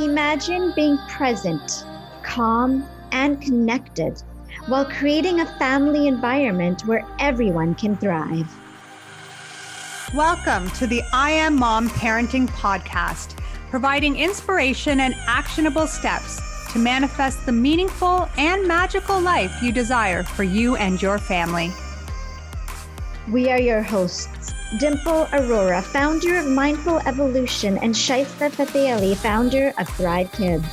Imagine being present, calm, and connected while creating a family environment where everyone can thrive. Welcome to the I Am Mom Parenting Podcast, providing inspiration and actionable steps to manifest the meaningful and magical life you desire for you and your family. We are your hosts, Dimple Arora, founder of Mindful Evolution, and Shaista Fateh founder of Thrive Kids.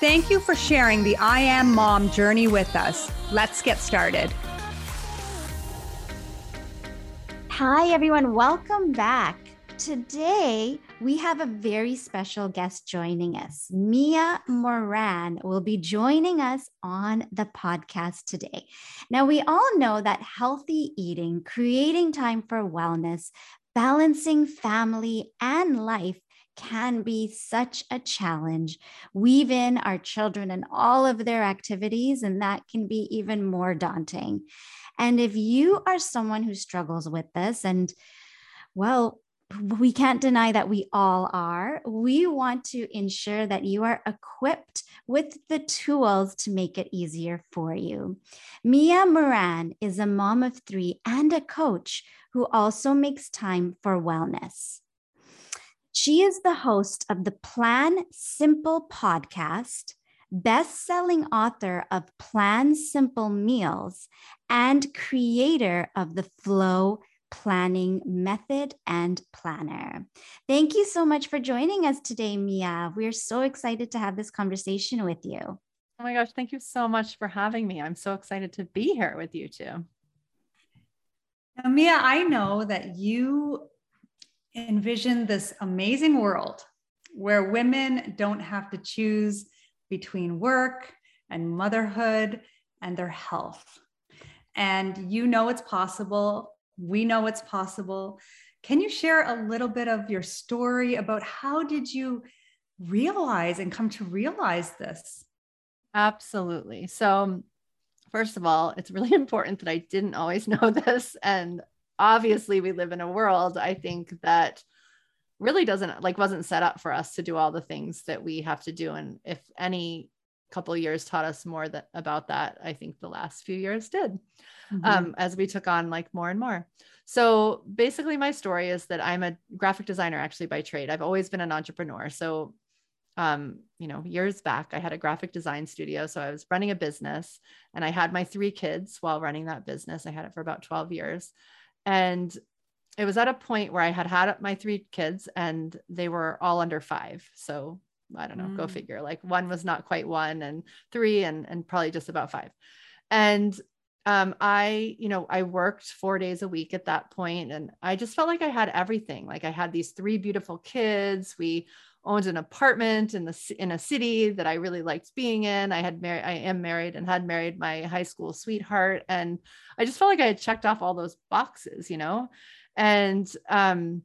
Thank you for sharing the I Am Mom journey with us. Let's get started. Hi, everyone. Welcome back. Today, we have a very special guest joining us. Mia Moran will be joining us on the podcast today. Now, we all know that healthy eating, creating time for wellness, balancing family and life can be such a challenge. Weave in our children and all of their activities, and that can be even more daunting. And if you are someone who struggles with this, and well, we can't deny that we all are. We want to ensure that you are equipped with the tools to make it easier for you. Mia Moran is a mom of three and a coach who also makes time for wellness. She is the host of the Plan Simple podcast, best selling author of Plan Simple Meals, and creator of the Flow planning method and planner. Thank you so much for joining us today, Mia. We're so excited to have this conversation with you. Oh my gosh, thank you so much for having me. I'm so excited to be here with you too. Now, Mia, I know that you envision this amazing world where women don't have to choose between work and motherhood and their health. And you know it's possible we know it's possible. Can you share a little bit of your story about how did you realize and come to realize this? Absolutely. So, first of all, it's really important that I didn't always know this. And obviously, we live in a world, I think, that really doesn't like wasn't set up for us to do all the things that we have to do and if any couple years taught us more that about that i think the last few years did mm-hmm. um, as we took on like more and more. So basically my story is that i'm a graphic designer actually by trade. I've always been an entrepreneur. So um, you know years back i had a graphic design studio. So i was running a business and i had my three kids while running that business. I had it for about 12 years. And it was at a point where i had had my three kids and they were all under five. So I don't know, mm. go figure. Like one was not quite one and three and and probably just about five. And um I, you know, I worked 4 days a week at that point and I just felt like I had everything. Like I had these three beautiful kids. We owned an apartment in the in a city that I really liked being in. I had married I am married and had married my high school sweetheart and I just felt like I had checked off all those boxes, you know. And um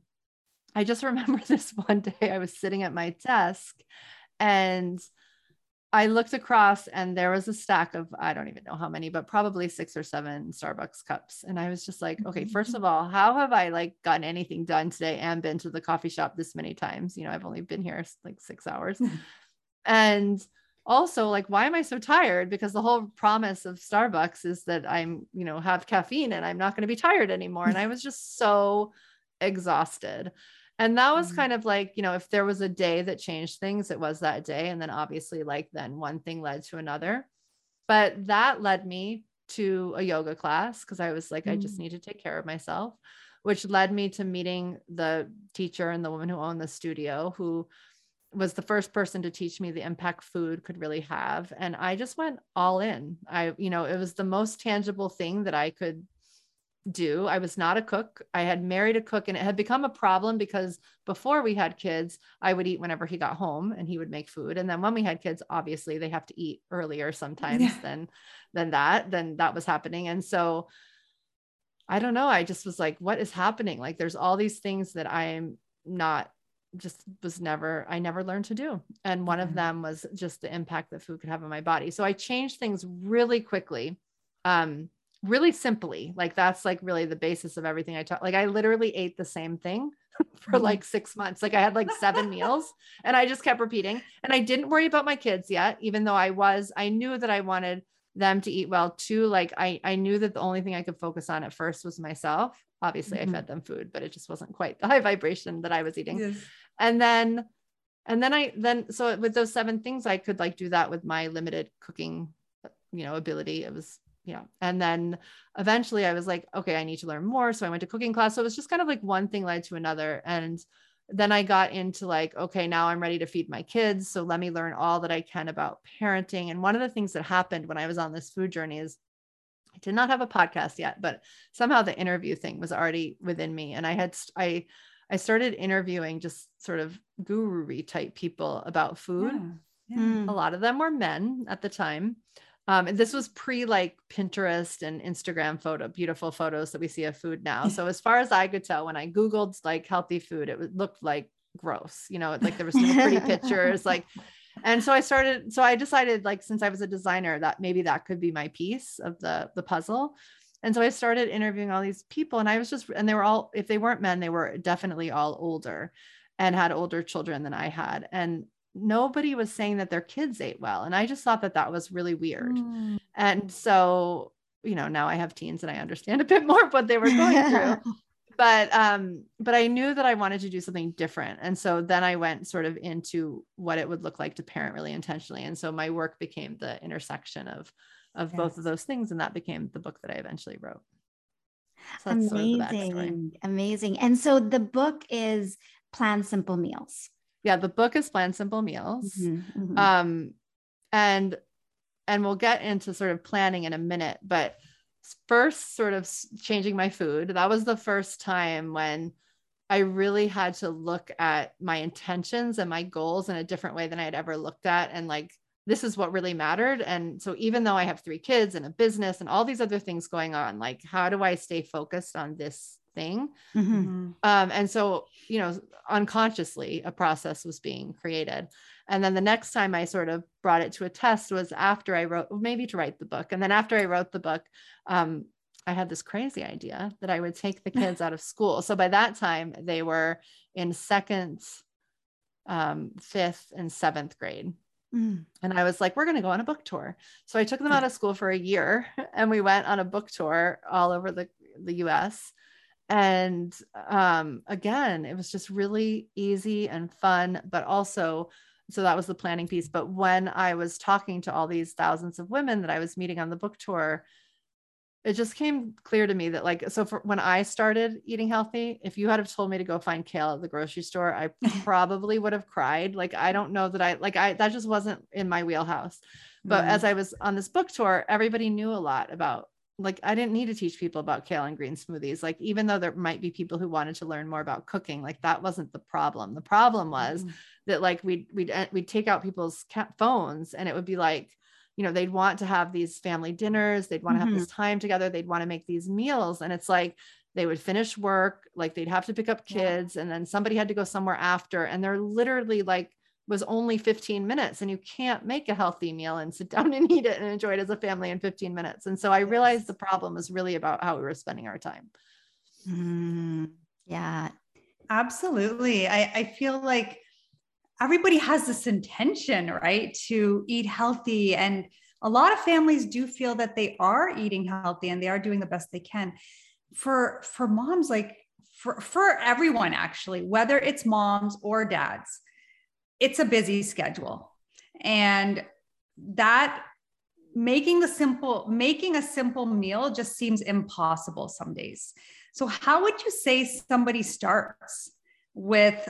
I just remember this one day I was sitting at my desk and I looked across and there was a stack of, I don't even know how many, but probably six or seven Starbucks cups. And I was just like, okay, first mm-hmm. of all, how have I like gotten anything done today and been to the coffee shop this many times? You know, I've only been here like six hours. and also like, why am I so tired? Because the whole promise of Starbucks is that I'm, you know, have caffeine and I'm not going to be tired anymore. And I was just so exhausted. And that was mm-hmm. kind of like, you know, if there was a day that changed things, it was that day. And then obviously, like, then one thing led to another. But that led me to a yoga class because I was like, mm-hmm. I just mm. need to take care of myself, which led me to meeting the teacher and the woman who owned the studio, who was the first person to teach me the impact food could really have. And I just went all in. I, you know, it was the most tangible thing that I could do. I was not a cook. I had married a cook and it had become a problem because before we had kids, I would eat whenever he got home and he would make food. And then when we had kids, obviously they have to eat earlier sometimes yeah. than than that, then that was happening. And so I don't know. I just was like, what is happening? Like there's all these things that I'm not just was never I never learned to do. And one mm-hmm. of them was just the impact that food could have on my body. So I changed things really quickly. Um, really simply like that's like really the basis of everything i taught like i literally ate the same thing for Mhm. like six months. Like I had like seven meals and I just kept repeating. And I didn't worry about my kids yet, even though I was, I knew that I wanted them to eat well too. Like I, I knew that the only thing I could focus on at first was myself. Obviously, Mhm. I fed them food, but it just wasn't quite the high vibration that I was eating Yes. and then and then i then so with those seven things i could like do that with my limited cooking you know ability it was yeah and then eventually i was like okay i need to learn more so i went to cooking class so it was just kind of like one thing led to another and then i got into like okay now i'm ready to feed my kids so let me learn all that i can about parenting and one of the things that happened when i was on this food journey is I did not have a podcast yet, but somehow the interview thing was already within me. And I had, I, I started interviewing just sort of guru type people about food. Yeah. yeah. Mm. A lot of them were men at the time. Um, and this was pre like Pinterest and Instagram photo, beautiful photos that we see of food now. So as far as I could tell, when I Googled like healthy food, it looked like gross, you know, like there was no pretty pictures, like, and so I started, so I decided like, since I was a designer that maybe that could be my piece of the, the puzzle. And so I started interviewing all these people and I was just, and they were all, if they weren't men, they were definitely all older and had older children than I had. And nobody was saying that their kids ate well. And I just thought that that was really weird. Mm. And so, you know, now I have teens and I understand a bit more what they were going through. but um, but I knew that I wanted to do something different. And so then I went sort of into what it would look like to parent really intentionally. And so my work became the intersection of of both of those things. And that became the book that I eventually wrote. So that's sort of amazing, amazing. And so the book is Plan Simple Meals. Yeah, the book is Plan Simple Meals. Mhm, mhm. um and and we'll get into sort of planning in a minute but first sort of changing my food that was the first time when i really had to look at my intentions and my goals in a different way than i had ever looked at and like this is what really mattered and so even though i have three kids and a business and all these other things going on like how do i stay focused on this thing Mhm. Mhm. um, and so, you know, unconsciously a process was being created. And then the next time I sort of brought it to a test was after I wrote, maybe to write the book. And then after I wrote the book, um, I had this crazy idea that I would take the kids out of school. So by that time, they were in second, um, fifth, and seventh grade. Mm. And I was like, we're going to go on a book tour. So I took them out of school for a year and we went on a book tour all over the, the US. And um, again, it was just really easy and fun, but also, so that was the planning piece. But when I was talking to all these thousands of women that I was meeting on the book tour, it just came clear to me that like so for when i started eating healthy if you had have told me to go find kale at the grocery store i probably would have cried like i don't know that i like i that just wasn't in my wheelhouse but Mhm. as i was on this book tour everybody knew a lot about like i didn't need to teach people about kale and green smoothies like even though there might be people who wanted to learn more about cooking like that wasn't the problem the problem was Mhm. that like we'd we'd uh, we'd take out people's phones and it would be like you know they'd want to have these family dinners they'd want to have this time together they'd want to make these meals and it's like they would finish work like they'd have to pick up Yeah. kids and then somebody had to go somewhere after and they're literally like was only 15 minutes and you can't make a healthy meal and sit down and eat it and enjoy it as a family in 15 minutes and so i realized the problem was really about how we were spending our time Mm. Yeah. Absolutely. I, I feel like everybody has this intention, right, to eat healthy. And a lot of families do feel that they are eating healthy and they are doing the best they can. For for moms, like for, for everyone, actually, whether it's moms or dads, it's a busy schedule. And that making the simple making a simple meal just seems impossible some days. So how would you say somebody starts with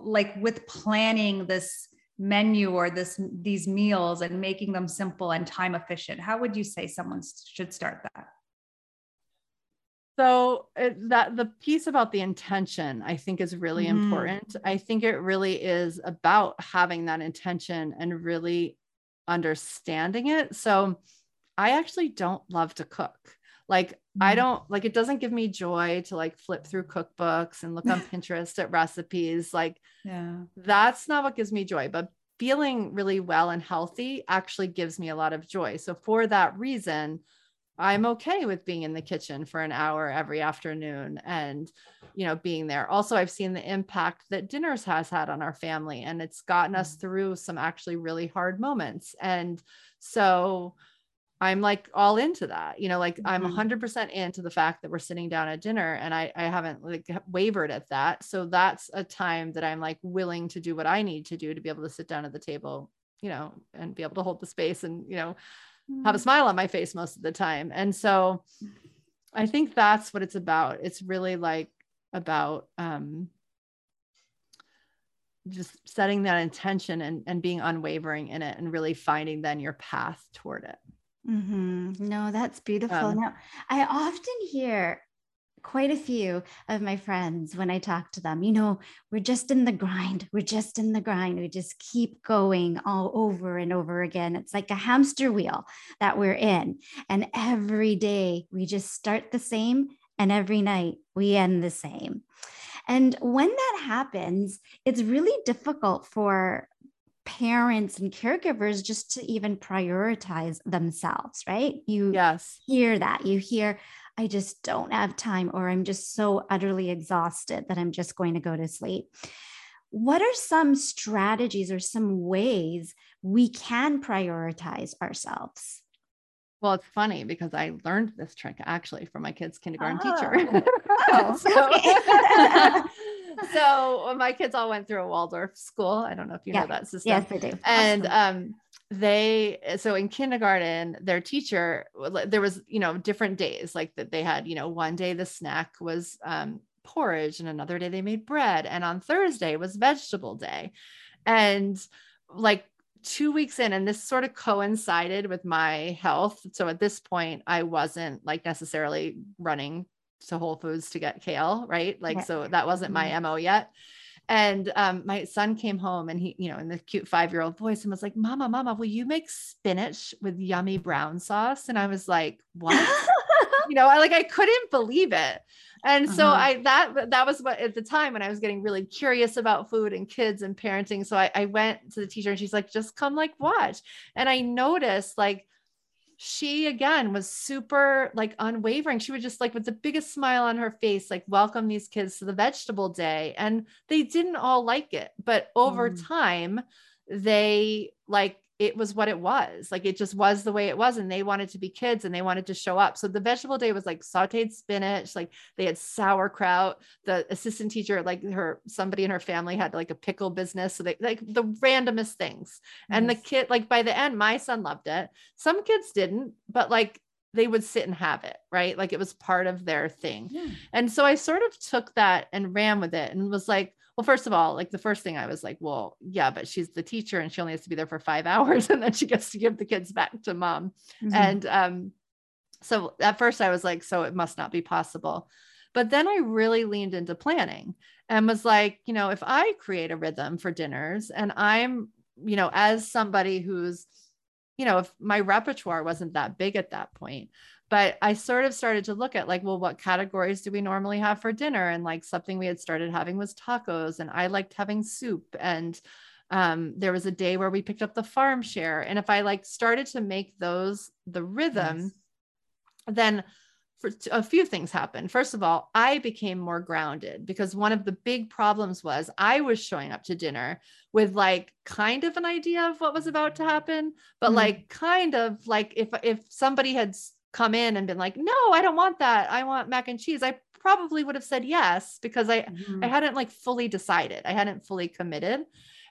like with planning this menu or this these meals and making them simple and time efficient? How would you say someone should start that So it, that the piece about the intention, I think, is really Mhm. important. I think it really is about having that intention and really understanding it. So I actually don't love to cook. Like I Mhm. don't like it doesn't give me joy to like flip through cookbooks and look on Pinterest at recipes. Like yeah that's not what gives me joy, but feeling really well and healthy actually gives me a lot of joy. So for that reason, I'm okay with being in the kitchen for an hour every afternoon and, you know, being there. Also, I've seen the impact that dinners has had on our family and it's gotten us mm. through some actually really hard moments. And so I'm like all into that, you know, like mm-hmm. I'm 100% into the fact that we're sitting down at dinner and I, I haven't like wavered at that. So that's a time that I'm like willing to do what I need to do to be able to sit down at the table, you know, and be able to hold the space and, you know, have a mm. smile on my face most of the time. And so I think that's what it's about. It's really like about um, just setting that intention and, and being unwavering in it and really finding then your path toward it. Mm-hmm. No, that's beautiful. Um, now, I often hear quite a few of my friends when I talk to them, you know, we're just in the grind. We're just in the grind. We just keep going all over and over again. It's like a hamster wheel that we're in. And every day we just start the same, and every night we end the same. And when that happens, it's really difficult for parents and caregivers just to even prioritize themselves, right? You yes. hear that. You hear, I just don't have time, or I'm just so utterly exhausted that I'm just going to go to sleep. What are some strategies or some ways we can prioritize ourselves? Well, it's funny because I learned this trick actually from my kid's kindergarten oh. teacher. oh, so, so my kids all went through a Waldorf school. I don't know if you yeah. know that system. Yes, I do. And awesome. um, they so in kindergarten their teacher there was you know different days like that they had you know one day the snack was um, porridge and another day they made bread and on thursday was vegetable day and like two weeks in and this sort of coincided with my health so at this point i wasn't like necessarily running to whole foods to get kale right like yeah. so that wasn't my mo mm-hmm. yet and um, my son came home and he, you know, in the cute five year old voice and was like, Mama, Mama, will you make spinach with yummy brown sauce? And I was like, What? you know, I like, I couldn't believe it. And uh-huh. so I, that, that was what at the time when I was getting really curious about food and kids and parenting. So I, I went to the teacher and she's like, just come like watch. And I noticed like, she again was super like unwavering. She would just like with the biggest smile on her face, like welcome these kids to the vegetable day. And they didn't all like it, but over mm. time, they like it was what it was. Like it just was the way it was. And they wanted to be kids and they wanted to show up. So the vegetable day was like sauteed spinach, like they had sauerkraut. The assistant teacher, like her, somebody in her family had like a pickle business. So they like the randomest things. And the kid, like by the end, my son loved it. Some kids didn't, but like they would sit and have it, right? Like it was part of their thing. Yeah. And so I sort of took that and ran with it and was like, well, first of all, like the first thing I was like, well, yeah, but she's the teacher and she only has to be there for five hours and then she gets to give the kids back to mom. Mm-hmm. And um, so at first I was like, so it must not be possible. But then I really leaned into planning and was like, you know, if I create a rhythm for dinners and I'm, you know, as somebody who's, you know, if my repertoire wasn't that big at that point, but I sort of started to look at like, well, what categories do we normally have for dinner? And like something we had started having was tacos, and I liked having soup. And um, there was a day where we picked up the farm share. And if I like started to make those the rhythm, yes. then for a few things happened. First of all, I became more grounded because one of the big problems was I was showing up to dinner with like kind of an idea of what was about to happen, but mm. like kind of like if if somebody had come in and been like, no, I don't want that. I want mac and cheese. I probably would have said yes because I mm-hmm. I hadn't like fully decided. I hadn't fully committed.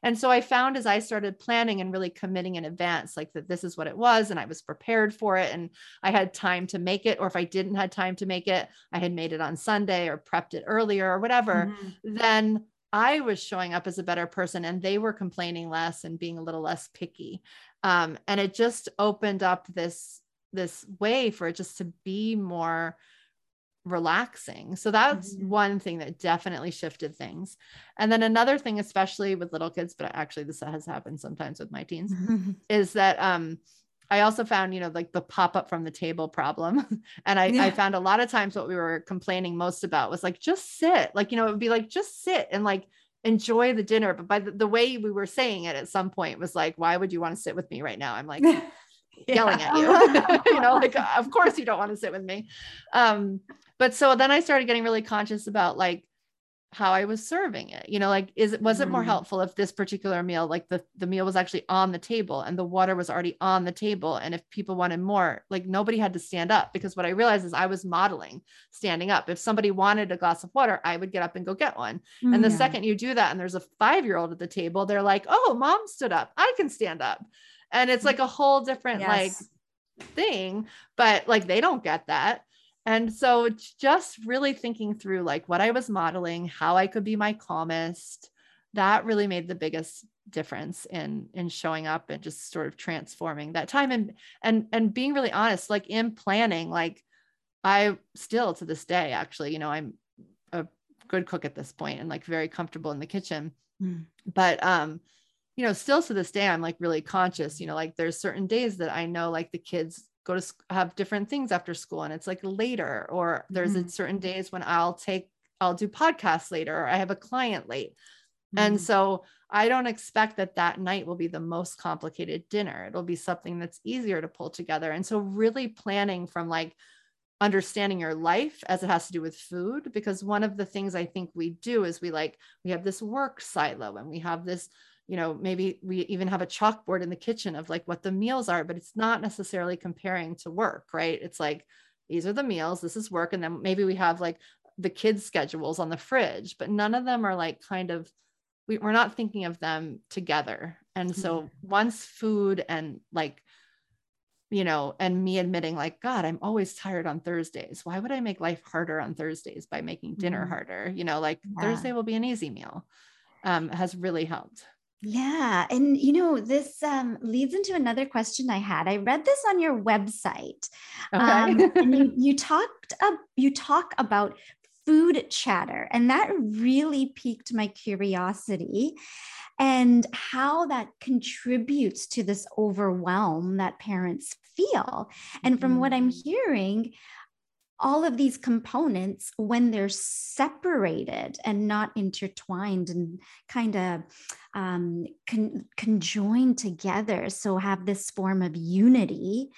And so I found as I started planning and really committing in advance, like that this is what it was, and I was prepared for it, and I had time to make it. Or if I didn't had time to make it, I had made it on Sunday or prepped it earlier or whatever. Mm-hmm. Then I was showing up as a better person, and they were complaining less and being a little less picky. Um, and it just opened up this this way for it just to be more relaxing. So that's mm-hmm. one thing that definitely shifted things. And then another thing, especially with little kids, but actually this has happened sometimes with my teens, is that um I also found, you know, like the pop up from the table problem. and I, yeah. I found a lot of times what we were complaining most about was like, just sit. Like, you know, it would be like, just sit and like enjoy the dinner. But by the, the way we were saying it at some point was like, why would you want to sit with me right now? I'm like, yelling at you. you know, like of course you don't want to sit with me. Um, but so then I started getting really conscious about like how I was serving it. You know, like is it was it more mm. helpful if this particular meal, like the the meal was actually on the table and the water was already on the table, and if people wanted more, like nobody had to stand up because what I realized is I was modeling standing up. If somebody wanted a glass of water, I would get up and go get one. Mm, and the yeah. second you do that, and there's a five year old at the table, they're like, "Oh, mom stood up. I can stand up," and it's like a whole different yes. like thing. But like they don't get that. And so just really thinking through like what I was modeling, how I could be my calmest, that really made the biggest difference in in showing up and just sort of transforming that time and and and being really honest like in planning like I still to this day actually you know I'm a good cook at this point and like very comfortable in the kitchen mm. but um you know still to this day I'm like really conscious you know like there's certain days that I know like the kids go to have different things after school and it's like later or there's mm-hmm. certain days when I'll take I'll do podcasts later or I have a client late. Mm-hmm. And so I don't expect that that night will be the most complicated dinner. It'll be something that's easier to pull together. And so really planning from like understanding your life as it has to do with food because one of the things I think we do is we like we have this work silo and we have this you know maybe we even have a chalkboard in the kitchen of like what the meals are but it's not necessarily comparing to work right it's like these are the meals this is work and then maybe we have like the kids schedules on the fridge but none of them are like kind of we, we're not thinking of them together and so mm-hmm. once food and like you know and me admitting like god i'm always tired on thursdays why would i make life harder on thursdays by making dinner mm-hmm. harder you know like yeah. thursday will be an easy meal um, has really helped yeah. And, you know, this um, leads into another question I had. I read this on your website. Okay. Um, and you, you talked, uh, you talk about food chatter, and that really piqued my curiosity and how that contributes to this overwhelm that parents feel. And from mm-hmm. what I'm mm-hmm. hearing, all of these components when they're separated and not intertwined and kind of um, con- conjoined together so have this form of unity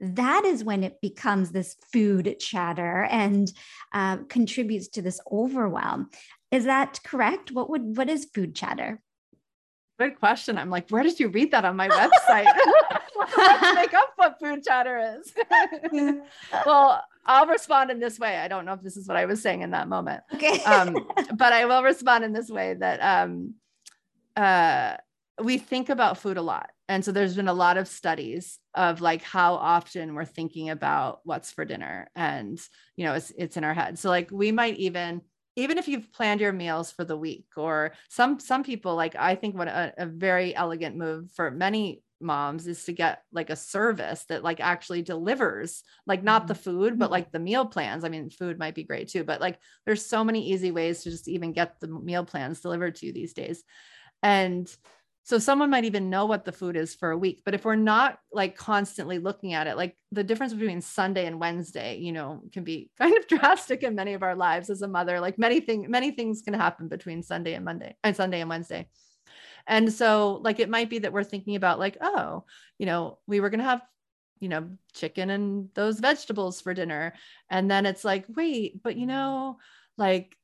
that is when it becomes this food chatter and uh, contributes to this overwhelm is that correct what would what is food chatter Good question. I'm like, where did you read that on my website? Let's make up what food chatter is. well, I'll respond in this way. I don't know if this is what I was saying in that moment. Okay. um, but I will respond in this way that um, uh, we think about food a lot. And so there's been a lot of studies of like how often we're thinking about what's for dinner. And, you know, it's, it's in our head. So like we might even, even if you've planned your meals for the week or some some people like i think what a, a, very elegant move for many moms is to get like a service that like actually delivers like not mm-hmm. the food but mm-hmm. like the meal plans i mean food might be great too but like there's so many easy ways to just even get the meal plans delivered to you these days and so someone might even know what the food is for a week but if we're not like constantly looking at it like the difference between sunday and wednesday you know can be kind of drastic in many of our lives as a mother like many things many things can happen between sunday and monday and sunday and wednesday and so, like, it might be that we're thinking about, like, oh, you know, we were going to have, you know, chicken and those vegetables for dinner. And then it's like, wait, but, you mm. know, like,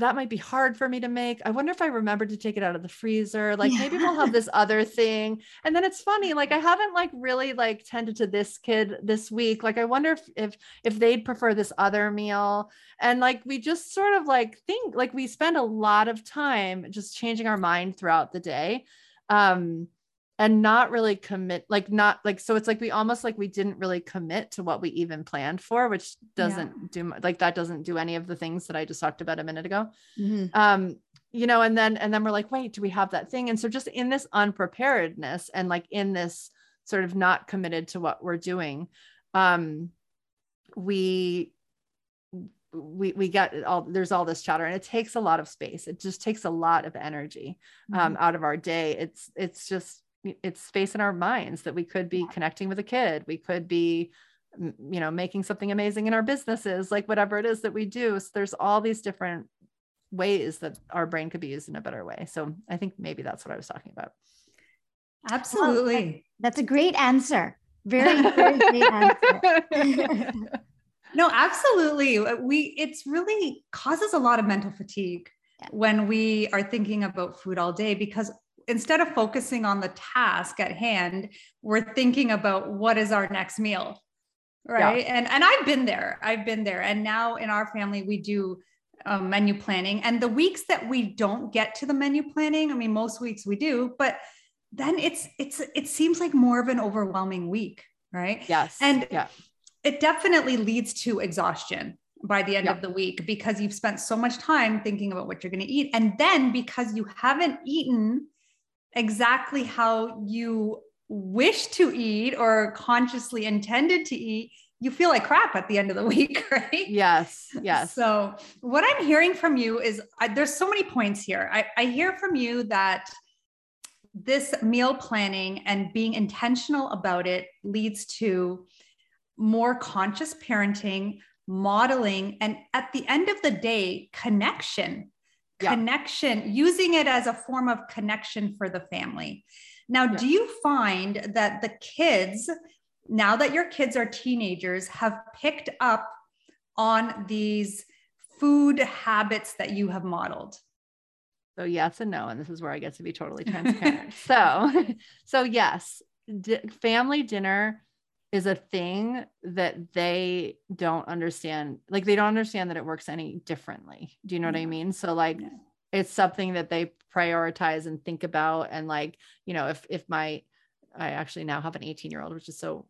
that might be hard for me to make. I wonder if I remember to take it out of the freezer. Like yeah. maybe we'll have this other thing. And then it's funny, like I haven't like really like tended to this kid this week. Like I wonder if if if they'd prefer this other meal. And like we just sort of like think like we spend a lot of time just changing our mind throughout the day. Um and not really commit like not like so it's like we almost like we didn't really commit to what we even planned for which doesn't yeah. do like that doesn't do any of the things that i just talked about a minute ago mm-hmm. um you know and then and then we're like wait do we have that thing and so just in this unpreparedness and like in this sort of not committed to what we're doing um we we we get all there's all this chatter and it takes a lot of space it just takes a lot of energy um, mm-hmm. out of our day it's it's just it's space in our minds that we could be connecting with a kid we could be you know making something amazing in our businesses like whatever it is that we do so there's all these different ways that our brain could be used in a better way so i think maybe that's what i was talking about absolutely that's a great answer Very, very great answer. no, absolutely. Uh, we it's really causes a lot of mental fatigue yeah. when we are thinking about food all day because instead of focusing on the task at hand, we're thinking about what is our next meal. Right. Yeah. And and I've been there. I've been there. And now in our family, we do um, menu planning. And the weeks that we don't get to the menu planning, I mean, most weeks we do, but then it's it's it seems like more of an overwhelming week, right? Yes. And yeah. it definitely leads to exhaustion by the end yeah. of the week because you've spent so much time thinking about what you're going to eat. And then because you haven't eaten exactly how you wish to eat or consciously intended to eat, you feel like crap at the end of the week, right? Yes. Yes. So, what I'm hearing from you is I, there's so many points here. I, I hear from you that this meal planning and being intentional about it leads to more conscious parenting, modeling, and at the end of the day, connection. Yeah. Connection, using it as a form of connection for the family. Now, yeah. do you find that the kids, now that your kids are teenagers, have picked up on these food habits that you have modeled? So yes and no, and this is where I get to be totally transparent. so, so yes, family dinner is a thing that they don't understand. Like they don't understand that it works any differently. Do you know yeah. what I mean? So like yeah. it's something that they prioritize and think about. And like, you know, if if my I actually now have an 18 year old, which is so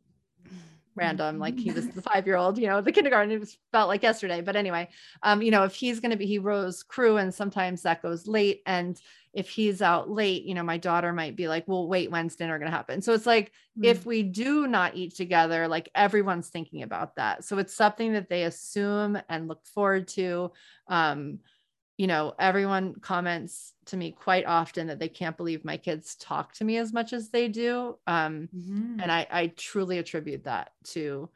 random like he was the five year old you know the kindergarten it was felt like yesterday but anyway um you know if he's going to be he rows crew and sometimes that goes late and if he's out late you know my daughter might be like well wait when's dinner going to happen so it's like mm-hmm. if we do not eat together like everyone's thinking about that so it's something that they assume and look forward to um you know, everyone comments to me quite often that they can't believe my kids talk to me as much as they do. Um, mm-hmm. And I, I truly attribute that to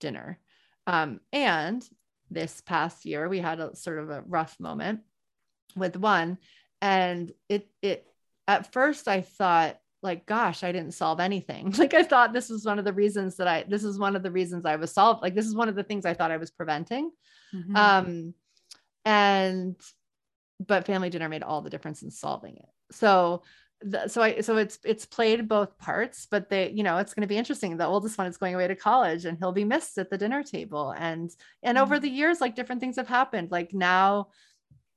dinner. Um, and this past year, we had a sort of a rough moment with one. And it, it, at first, I thought, like, gosh, I didn't solve anything. Like, I thought this was one of the reasons that I, this is one of the reasons I was solved. Like, this is one of the things I thought I was preventing. Mm-hmm. Um, and but family dinner made all the difference in solving it. So the, so I so it's it's played both parts, but they you know it's going to be interesting. The oldest one is going away to college, and he'll be missed at the dinner table. And and mm-hmm. over the years, like different things have happened. Like now,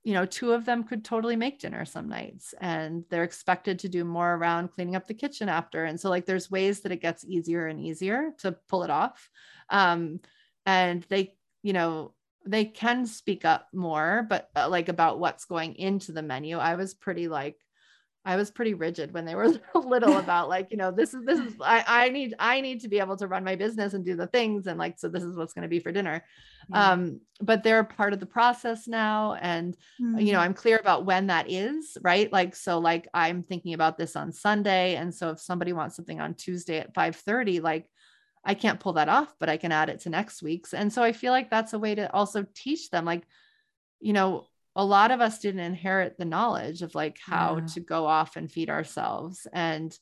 you know, two of them could totally make dinner some nights, and they're expected to do more around cleaning up the kitchen after. And so like there's ways that it gets easier and easier to pull it off. Um, and they you know they can speak up more but uh, like about what's going into the menu i was pretty like i was pretty rigid when they were little about like you know this is this is i i need i need to be able to run my business and do the things and like so this is what's going to be for dinner um but they're part of the process now and mm-hmm. you know mm-hmm. i'm clear about when that is right like so like i'm thinking about this on sunday and so if somebody wants something on tuesday at 5 30 like I can't pull that off, but I can add it to next week's. And so I feel like that's a way to also teach them like, you know, a lot of us didn't inherit the knowledge of like how yeah. to go off and feed ourselves and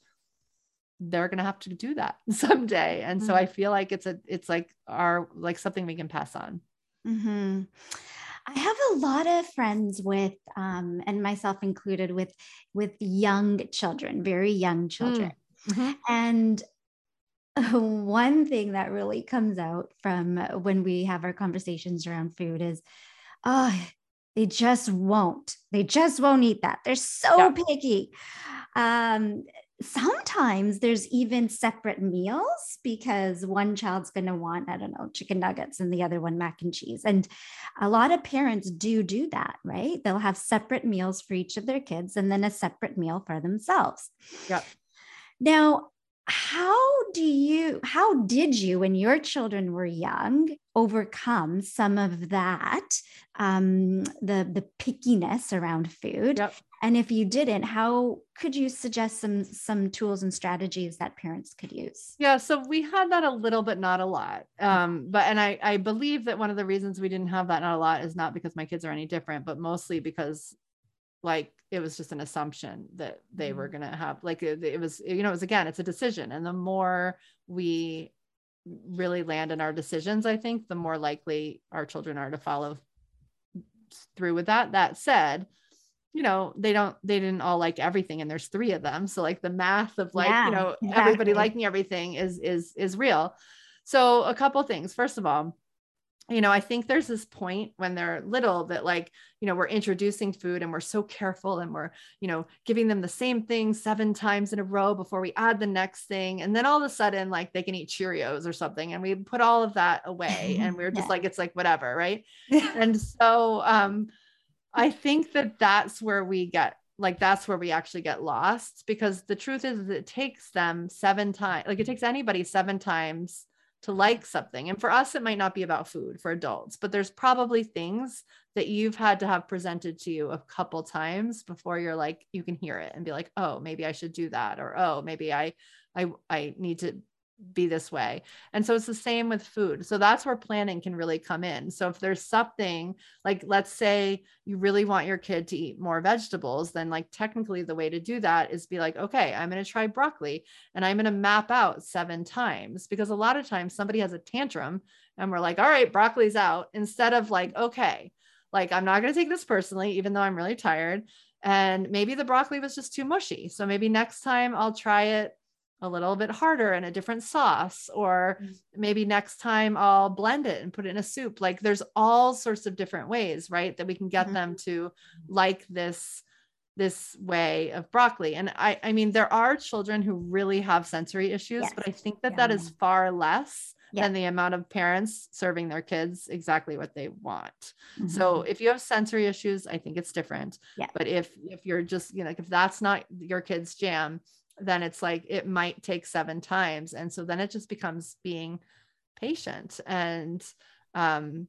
they're going to have to do that someday. And mm-hmm. so I feel like it's a it's like our like something we can pass on. Mm-hmm. I have a lot of friends with, um, and myself included, with with young children, very young children, mm-hmm. and one thing that really comes out from when we have our conversations around food is, oh, they just won't. They just won't eat that. They're so yeah. picky. Um, sometimes there's even separate meals because one child's going to want i don't know chicken nuggets and the other one mac and cheese and a lot of parents do do that right they'll have separate meals for each of their kids and then a separate meal for themselves yep. now how do you how did you when your children were young overcome some of that um the the pickiness around food yep. and if you didn't how could you suggest some some tools and strategies that parents could use yeah so we had that a little but not a lot um but and i i believe that one of the reasons we didn't have that not a lot is not because my kids are any different but mostly because like it was just an assumption that they Mm-hmm. were going to have like it, it was you know it was again it's a decision. And the more we really land in our decisions i think the more likely our children are to follow through with that. That said you know they don't they didn't all like everything and there's three of them. So like the math of like Yeah, you know everybody exactly. liking everything is is is real. So a couple things. First of all you know i think there's this point when they're little that like you know we're introducing food and we're so careful and we're you know giving them the same thing seven times in a row before we add the next thing. And then all of a sudden like they can eat cheerios or something and we put all of that away and we're just Yeah. like it's like whatever right? And so um i think that that's where we get like that's where we actually get lost because the truth is that it takes them seven times like it takes anybody seven times to like something and for us it might not be about food for adults but there's probably things that you've had to have presented to you a couple times before you're like you can hear it and be like oh maybe i should do that or oh maybe i i i need to be this way. And so it's the same with food. So that's where planning can really come in. So if there's something like, let's say you really want your kid to eat more vegetables, then like technically the way to do that is be like, okay, I'm going to try broccoli and I'm going to map out seven times because a lot of times somebody has a tantrum and we're like, all right, broccoli's out instead of like, okay, like I'm not going to take this personally, even though I'm really tired. And maybe the broccoli was just too mushy. So maybe next time I'll try it a little bit harder in a different sauce or Mm. maybe next time I'll blend it and put it in a soup like there's all sorts of different ways right that we can get Mhm. them to like this this way of broccoli and I I mean there are children who really have sensory issues Yes. but I think that that is far less Yeah. than the amount of parents serving their kids exactly what they want Mhm. so if you have sensory issues, I think it's different. Yeah. But if if you're just, you know, like if that's not your kid's jam, then it's like it might take seven times. And so then it just becomes being patient and um,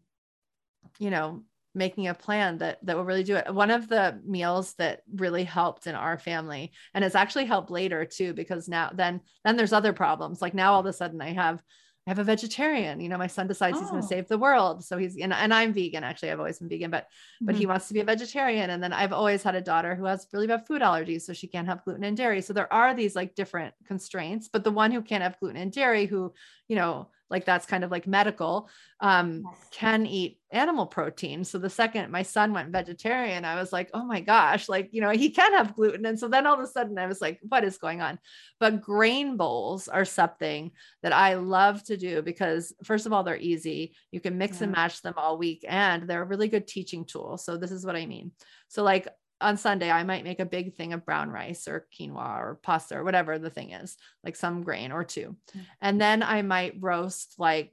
you know, making a plan that that will really do it. One of the meals that really helped in our family, and it's actually helped later too, because now then then there's other problems. Like now all of a sudden I have I have a vegetarian. You know, my son decides he's going Oh. to save the world. So he's and, and I'm vegan. Actually, I've always been vegan, but but he mm-hmm. wants to be a vegetarian. And then I've always had a daughter who has really bad food allergies, so she can't have gluten and dairy. So there are these like different constraints. But the one who can't have gluten and dairy, who you know, like that's kind of like medical, um, Yes. can eat animal protein. So the second my son went vegetarian, I was like, oh my gosh, like you know, he can have gluten. And so then all of a sudden, I was like, what is going on? But grain bowls are something that I love to do because first of all, they're easy. You can mix and match them all week and they're a really good teaching tool. So this is what I mean. So like on Sunday, I might make a big thing of brown rice or quinoa or pasta or whatever the thing is, like some grain or two. Yeah. And then I might roast like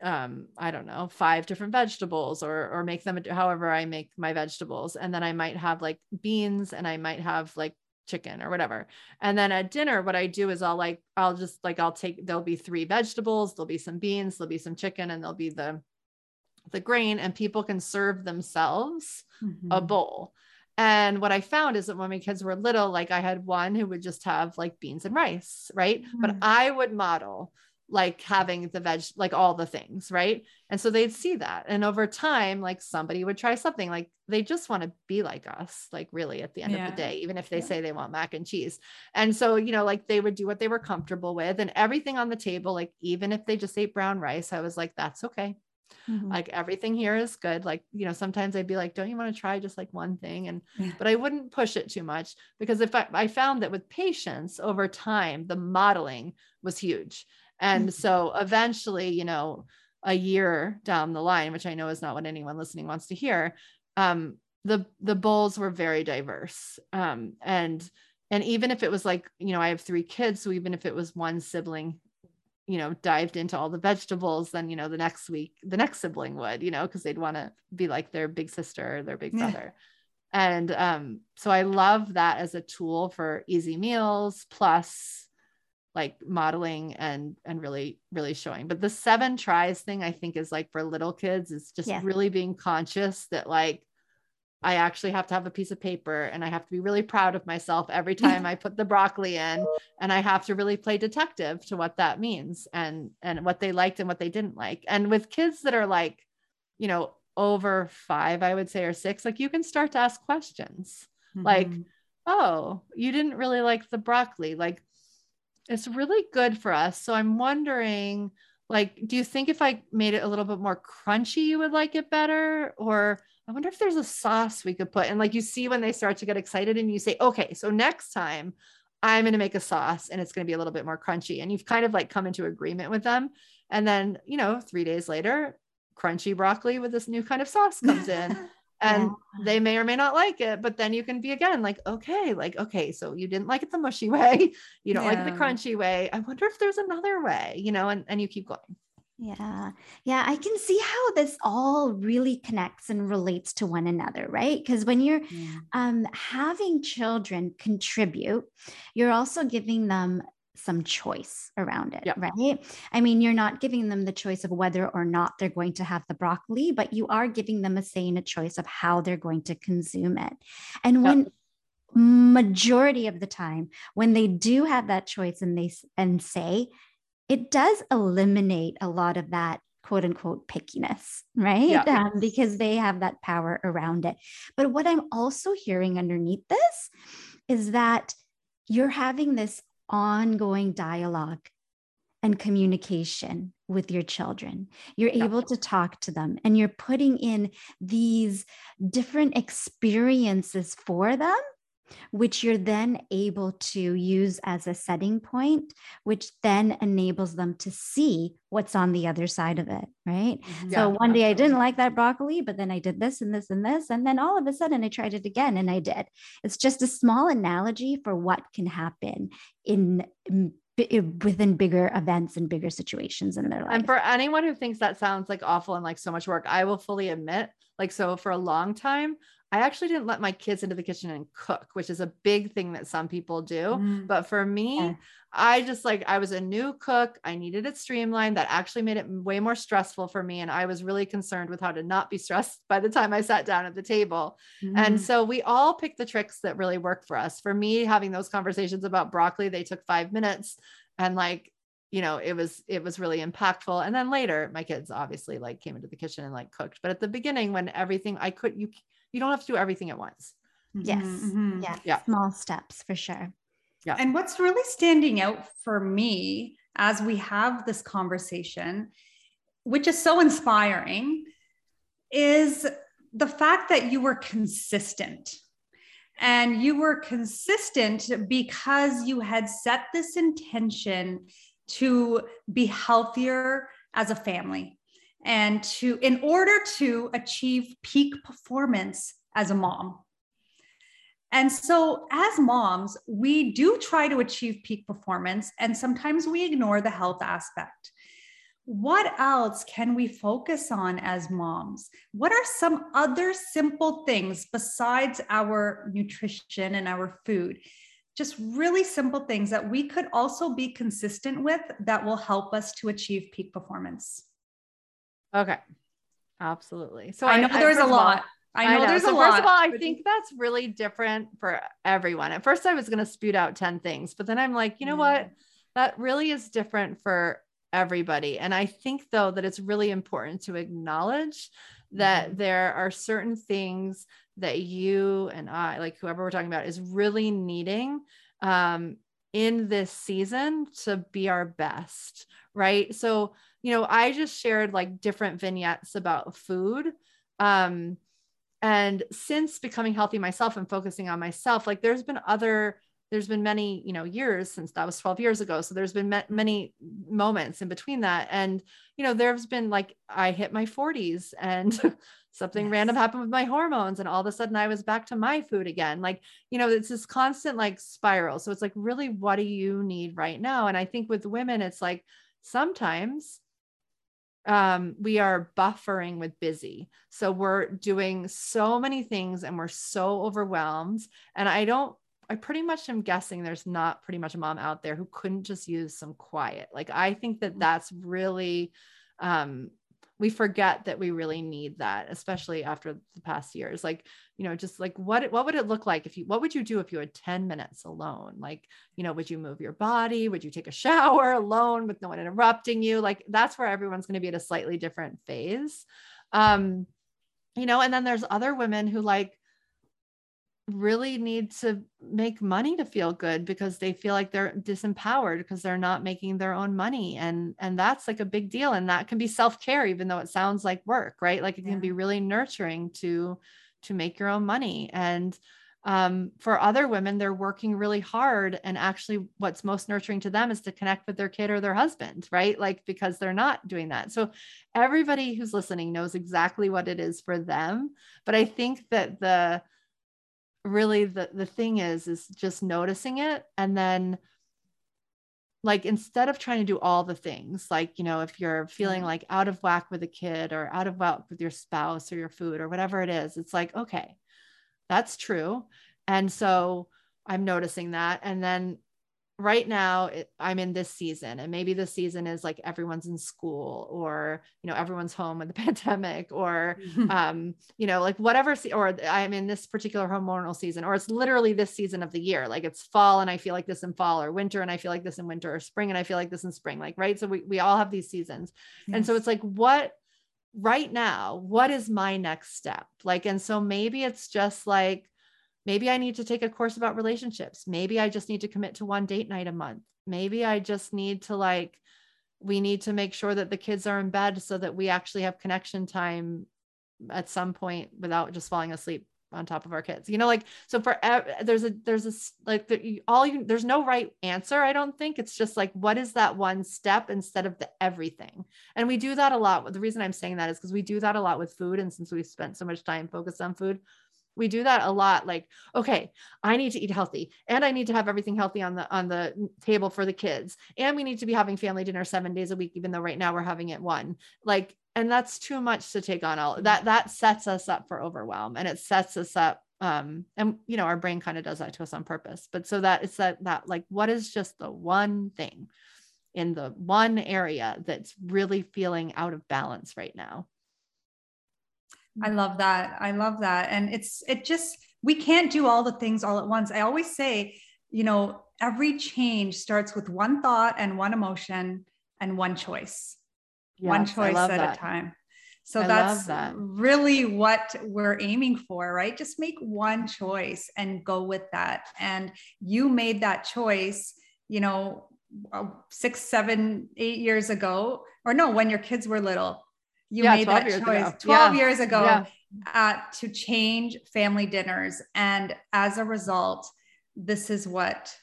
um i don't know five different vegetables or or make them however i make my vegetables and then i might have like beans and i might have like chicken or whatever and then at dinner what i do is i'll like i'll just like i'll take there'll be three vegetables there'll be some beans there'll be some chicken and there'll be the the grain and people can serve themselves a Mhm. bowl. And what I found is that when my kids were little, like I had one who would just have like beans and rice, right? But Mm. I would model like having the veg, like all the things, right? And so they'd see that. And over time, like somebody would try something like they just want to be like us, like really at the end of the day, even if they Yeah. say they want mac and cheese. And so, you know, like they would do what they were comfortable with and everything on the table, like even if they just ate brown rice, I was like, that's okay Mhm. like everything here is good like you know sometimes i'd be like don't you want to try just like one thing and Yeah. but i wouldn't push it too much because if I, I found that with patience over time the modeling was huge and Mhm. so eventually you know a year down the line which i know is not what anyone listening wants to hear um the the bowls were very diverse um and and even if it was like you know i have three kids so even if it was one sibling you know dived into all the vegetables then you know the next week the next sibling would you know because they'd want to be like their big sister or their big Yeah. brother and um so i love that as a tool for easy meals plus like modeling and and really really showing but the seven tries thing i think is like for little kids is just Yeah. really being conscious that like I actually have to have a piece of paper and I have to be really proud of myself every time I put the broccoli in and I have to really play detective to what that means and and what they liked and what they didn't like. And with kids that are like, you know, over 5 I would say or 6, like you can start to ask questions. mm-hmm. like oh you didn't really like the broccoli like it's really good for us so i'm wondering like do you think if i made it a little bit more crunchy you would like it better or i wonder if there's a sauce we could put and like you see when they start to get excited and you say okay so next time i'm going to make a sauce and it's going to be a little bit more crunchy and you've kind of like come into agreement with them and then you know 3 days later crunchy broccoli with this new kind of sauce comes in and yeah. they may or may not like it but then you can be again like okay like okay so you didn't like it the mushy way you don't yeah. like the crunchy way i wonder if there's another way you know and, and you keep going yeah. Yeah. I can see how this all really connects and relates to one another, right? Because when you're yeah. um, having children contribute, you're also giving them some choice around it, right? I mean, you're not giving them the choice of whether or not they're going to have the broccoli, but you are giving them a say and a choice of how they're going to consume it. And when majority of the time when they do have that choice and they and say it does eliminate a lot of that quote unquote pickiness, right? Yeah. Um, because they have that power around it. But what I'm also hearing underneath this is that you're having this ongoing dialogue and communication with your children. You're yeah. able to talk to them and you're putting in these different experiences for them, which you're then able to use as a setting point, which then enables them to see what's on the other side of it. Right. Mm-hmm. Yeah, so one day I didn't like that broccoli, but then I did this and this and this. And then all of a sudden I tried it again and I did. It's just a small analogy for what can happen in, in within bigger events and bigger situations in their life. And for anyone who thinks that sounds like awful and like so much work, I will fully admit, like, so for a long time, I actually didn't let my kids into the kitchen and cook, which is a big thing that some people do. Mm. But for me, yeah. I just like, I was a new cook. I needed it streamlined. That actually made it way more stressful for me. And I was really concerned with how to not be stressed by the time I sat down at the table. Mm. And so we all pick the tricks that really work for us. For me, having those conversations about broccoli, they took five minutes. And like, you know it was it was really impactful and then later my kids obviously like came into the kitchen and like cooked but at the beginning when everything i could you you don't have to do everything at once. Yes. Mm-hmm. Yeah. yeah. Small steps for sure. Yeah. And what's really standing out for me as we have this conversation, which is so inspiring, is the fact that you were consistent. And you were consistent because you had set this intention to be healthier as a family and to in order to achieve peak performance as a mom and so as moms we do try to achieve peak performance and sometimes we ignore the health aspect what else can we focus on as moms? What are some other simple things besides our nutrition and our food? Just really simple things that we could also be consistent with that will help us to achieve peak performance. Okay. Absolutely. So I know I, there's a lot. All, I know, I know. there's so a lot. First of all, I think that's really different for everyone. At first, I was going to spew out 10 things, but then I'm like, you know mm. what? That really is different for everybody. And I think, though, that it's really important to acknowledge that mm. there are certain things that you and I, like whoever we're talking about, is really needing um, in this season to be our best. Right. So, you know, I just shared like different vignettes about food. Um, and since becoming healthy myself and focusing on myself, like there's been other, there's been many, you know, years since that was 12 years ago. So there's been many moments in between that. And, you know, there's been like, I hit my 40s and something yes. random happened with my hormones. And all of a sudden I was back to my food again. Like, you know, it's this constant like spiral. So it's like, really, what do you need right now? And I think with women, it's like sometimes um, we are buffering with busy. So we're doing so many things and we're so overwhelmed. And I don't, I pretty much am guessing there's not pretty much a mom out there who couldn't just use some quiet. Like I think that mm. that's really um, we forget that we really need that especially after the past years. Like you know just like what what would it look like if you what would you do if you had 10 minutes alone? Like you know would you move your body? Would you take a shower alone with no one interrupting you? Like that's where everyone's going to be at a slightly different phase. Um you know and then there's other women who like really need to make money to feel good because they feel like they're disempowered because they're not making their own money. And and that's like a big deal. And that can be self-care even though it sounds like work right? Like it yeah. can be really nurturing to to make your own money. And um, for other women they're working really hard. And actually what's most nurturing to them is to connect with their kid or their husband right? Like because they're not doing that. So everybody who's listening knows exactly what it is for them. But i think that the really the the thing is is just noticing it and then like instead of trying to do all the things like you know if you're feeling mm-hmm. like out of whack with a kid or out of whack with your spouse or your food or whatever it is it's like okay that's true. And so i'm noticing that. And then right now it, i'm in this season and maybe this season is like everyone's in school or you know everyone's home with the pandemic or um you know like whatever or i'm in this particular hormonal season or it's literally this season of the year like it's fall and i feel like this in fall or winter and i feel like this in winter or spring and i feel like this in spring like right? So we, we all have these seasons. Yes. and so it's like what right now what is my next step? Like and so maybe it's just like Maybe I need to take a course about relationships. Maybe I just need to commit to one date night a month. Maybe I just need to like, we need to make sure that the kids are in bed so that we actually have connection time at some point without just falling asleep on top of our kids. You know like so for there's a there's a like all you there's no right answer i don't think. It's just like what is that one step instead of the everything? And we do that a lot. The reason i'm saying that is because we do that a lot with food. And since we've spent so much time focused on food we do that a lot like okay i need to eat healthy and i need to have everything healthy on the on the table for the kids and we need to be having family dinner 7 days a week even though right now we're having it one. Like and that's too much to take on all that that sets us up for overwhelm and it sets us up um and you know our brain kind of does that to us on purpose but so that it's that that like what is just the one thing in the one area that's really feeling out of balance right now I love that. I love that. And it's, it just, we can't do all the things all at once. I always say, you know, every change starts with one thought and one emotion and one choice, yes, one choice at that. a time. So I that's that. really what we're aiming for, right? Just make one choice and go with that. And you made that choice, you know, uh, six, seven, eight years ago, or no, when your kids were little you yeah, made that choice ago. 12 yeah. years ago yeah. uh, to change family dinners. And as a result, this is what,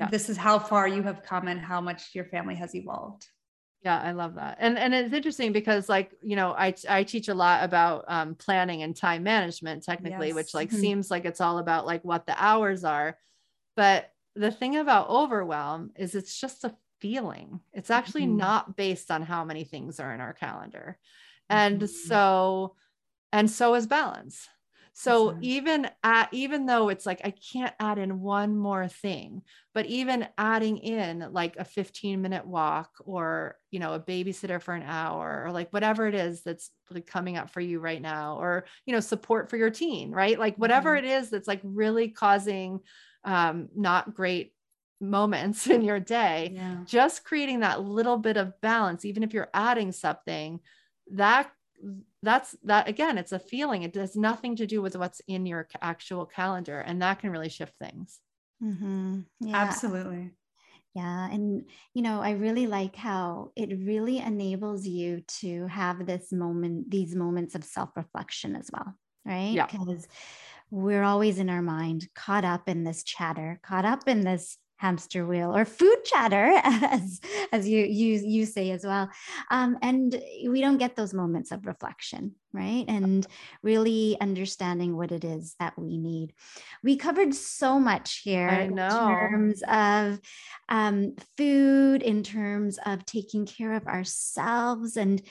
uh, this is how far you have come and how much your family has evolved. Yeah, I love that. And and it's interesting because like, you know, I I teach a lot about um, planning and time management technically, yes. which like mm-hmm. seems like it's all about like what the hours are. But the thing about overwhelm is it's just a feeling. It's actually mm-hmm. not based on how many things are in our calendar. And mm-hmm. so, and so is balance. So even at even though it's like I can't add in one more thing, but even adding in like a 15 minute walk or you know a babysitter for an hour or like whatever it is that's like coming up for you right now or you know support for your teen, right? Like whatever mm-hmm. it is that's like really causing um not great moments in your day yeah. just creating that little bit of balance even if you're adding something that that's that again it's a feeling it has nothing to do with what's in your actual calendar and that can really shift things mm-hmm. yeah. absolutely yeah and you know i really like how it really enables you to have this moment these moments of self-reflection as well right yeah because we're always in our mind caught up in this chatter caught up in this hamster wheel or food chatter as as you you you say as well. Um, and we don't get those moments of reflection right? And really understanding what it is that we need. We covered so much here in terms of um, food in terms of taking care of ourselves and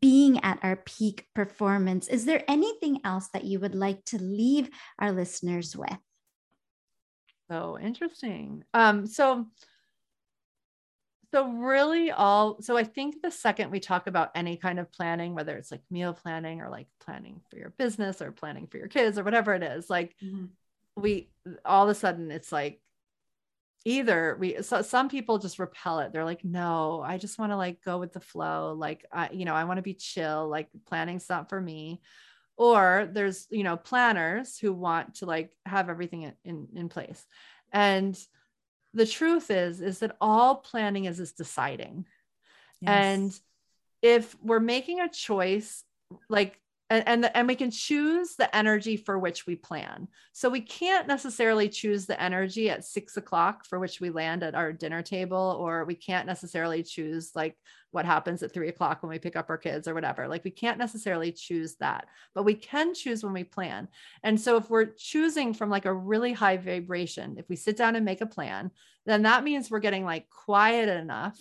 being at our peak performance. Is there anything else that you would like to leave our listeners with so interesting. Um, so so really all so I think the second we talk about any kind of planning, whether it's like meal planning or like planning for your business or planning for your kids or whatever it is, like mm-hmm. we all of a sudden it's like either we so some people just repel it they're like no i just want to like go with the flow like i you know i want to be chill like planning's not for me or there's you know planners who want to like have everything in, in, in place and the truth is is that all planning is is deciding yes. and if we're making a choice like and and, the, and we can choose the energy for which we plan. So we can't necessarily choose the energy at six o'clock for which we land at our dinner table or we can't necessarily choose like what happens at three o'clock when we pick up our kids or whatever. Like we can't necessarily choose that but we can choose when we plan. And so if we're choosing from like a really high vibration if we sit down and make a plan then that means we're getting like quiet enough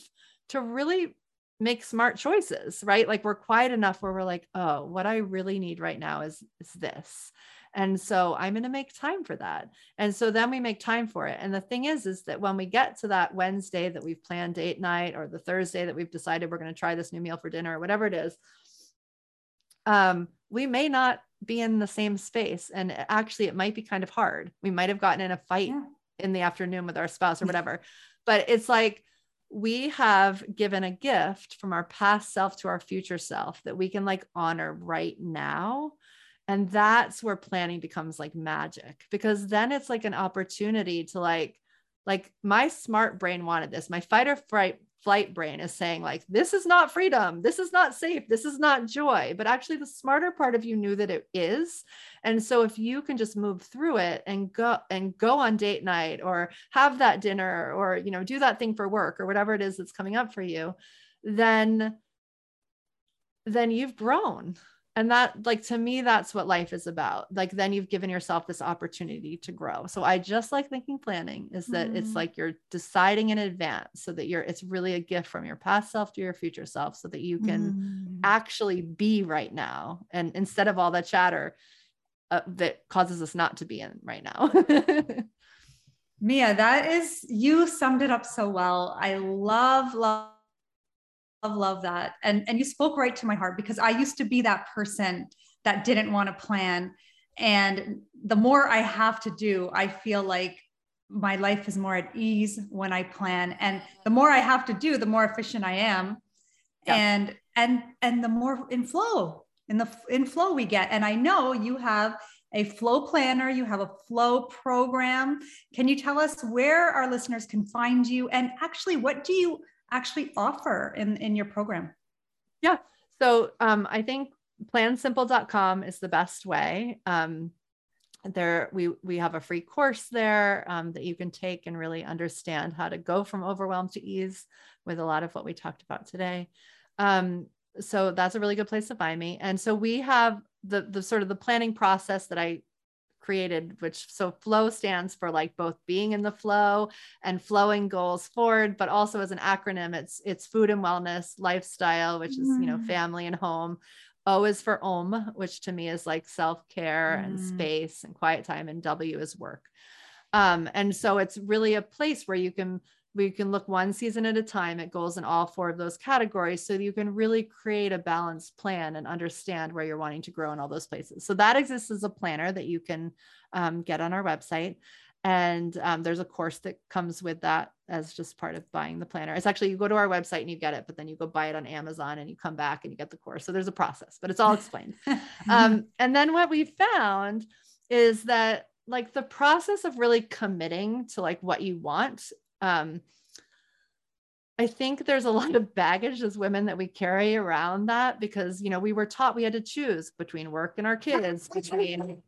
to really make smart choices, right? Like we're quiet enough where we're like, oh, what I really need right now is, is this. And so I'm going to make time for that. And so then we make time for it. And the thing is, is that when we get to that Wednesday that we've planned date night or the Thursday that we've decided we're going to try this new meal for dinner or whatever it is, um, we may not be in the same space. And actually, it might be kind of hard. We might have gotten in a fight yeah. in the afternoon with our spouse or whatever. but it's like, we have given a gift from our past self to our future self that we can like honor right now. And that's where planning becomes like magic because then it's like an opportunity to like, like my smart brain wanted this. My fight or flight flight brain is saying like this is not freedom. This is not safe. This is not joy. But actually the smarter part of you knew that it is. And so if you can just move through it and go and go on date night or have that dinner or you know do that thing for work or whatever it is that's coming up for you then then you've grown and that like to me that's what life is about. Like then you've given yourself this opportunity to grow. So i just like thinking planning is that mm. it's like you're deciding in advance so that you're it's really a gift from your past self to your future self so that you can mm. actually be right now. And instead of all that chatter uh, that causes us not to be in right now. Mia that is you summed it up so well. I love love love, love that. And and you spoke right to my heart because I used to be that person that didn't want to plan. And the more I have to do, I feel like my life is more at ease when I plan. And the more I have to do, the more efficient I am. Yeah. And and and the more in flow, in the in flow we get. And I know you have a flow planner, you have a flow program. Can you tell us where our listeners can find you? And actually, what do you actually offer in, in your program? Yeah. So um, I think plansimple.com is the best way. Um, there we we have a free course there um, that you can take and really understand how to go from overwhelm to ease with a lot of what we talked about today um, so that's a really good place to find me and so we have the the sort of the planning process that i created, which so flow stands for like both being in the flow and flowing goals forward, but also as an acronym, it's it's food and wellness, lifestyle, which is you know mm. family and home. O is for Om, which to me is like self care mm. and space and quiet time, and W is work. Um, and so it's really a place where you can we can look one season at a time at goals in all four of those categories so you can really create a balanced plan and understand where you're wanting to grow in all those places. So that exists as a planner that you can um, get on our website and um, there's a course that comes with that as just part of buying the planner. It's actually you go to our website and you get it but then you go buy it on amazon and you come back and you get the course. So there's a process but it's all explained. Um, and then what we found is that like the process of really committing to like what you want um, I think there's a lot of baggage as women that we carry around that because, you know, we were taught we had to choose between work and our kids, between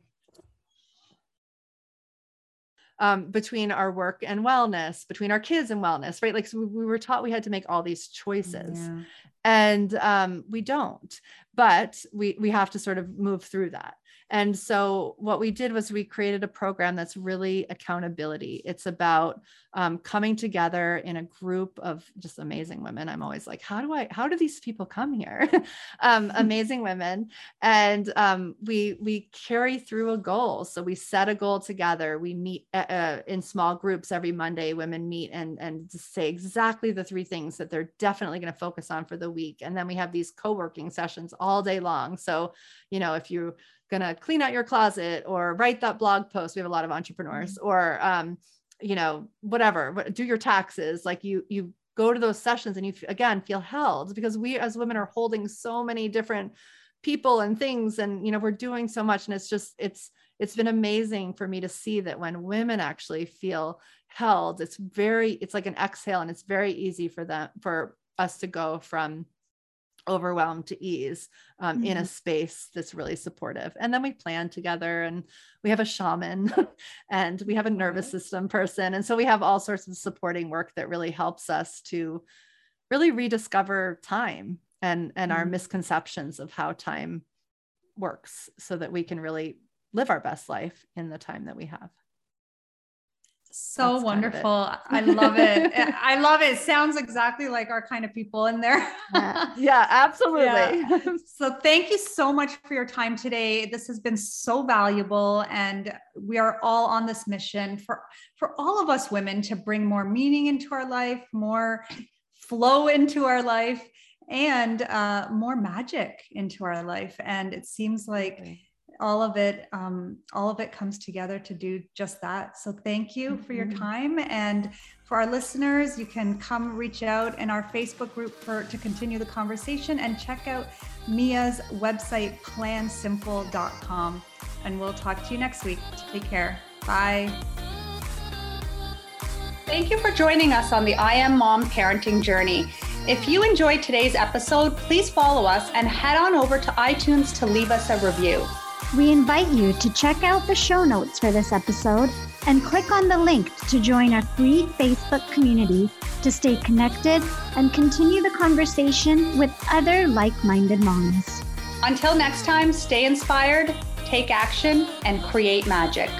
um, between our work and wellness, between our kids and wellness, right? Like so we were taught we had to make all these choices, yeah. and um, we don't. But we we have to sort of move through that. And so what we did was we created a program that's really accountability. It's about um, coming together in a group of just amazing women. I'm always like, how do I, how do these people come here? um, amazing women. And um, we, we carry through a goal. So we set a goal together. We meet uh, uh in small groups every Monday, women meet and, and say exactly the three things that they're definitely going to focus on for the week. And then we have these co-working sessions all day long. So, you know, if you gonna clean out your closet or write that blog post we have a lot of entrepreneurs mm-hmm. or um, you know whatever do your taxes like you you go to those sessions and you again feel held because we as women are holding so many different people and things and you know we're doing so much and it's just it's it's been amazing for me to see that when women actually feel held it's very it's like an exhale and it's very easy for them for us to go from overwhelmed to ease um, mm-hmm. in a mm-hmm. space that's really supportive and then we plan together and we have a shaman and we have a nervous system person and so we have all sorts of supporting work that really helps us to really rediscover time and and mm-hmm. our misconceptions of how time works so that we can really live our best life in the time that we have so That's wonderful. I love it. I love it. Sounds exactly like our kind of people in there. yeah, yeah, absolutely. Yeah. So thank you so much for your time today. This has been so valuable and we are all on this mission for for all of us women to bring more meaning into our life, more flow into our life and uh, more magic into our life. And it seems like all of it um, all of it comes together to do just that so thank you for your mm-hmm. time and for our listeners you can come reach out in our facebook group for to continue the conversation and check out mia's website plansimple.com and we'll talk to you next week take care bye Thank you for joining us on the I Am Mom parenting journey. If you enjoyed today's episode, please follow us and head on over to iTunes to leave us a review. We invite you to check out the show notes for this episode and click on the link to join our free Facebook community to stay connected and continue the conversation with other like minded moms. Until next time, stay inspired, take action, and create magic.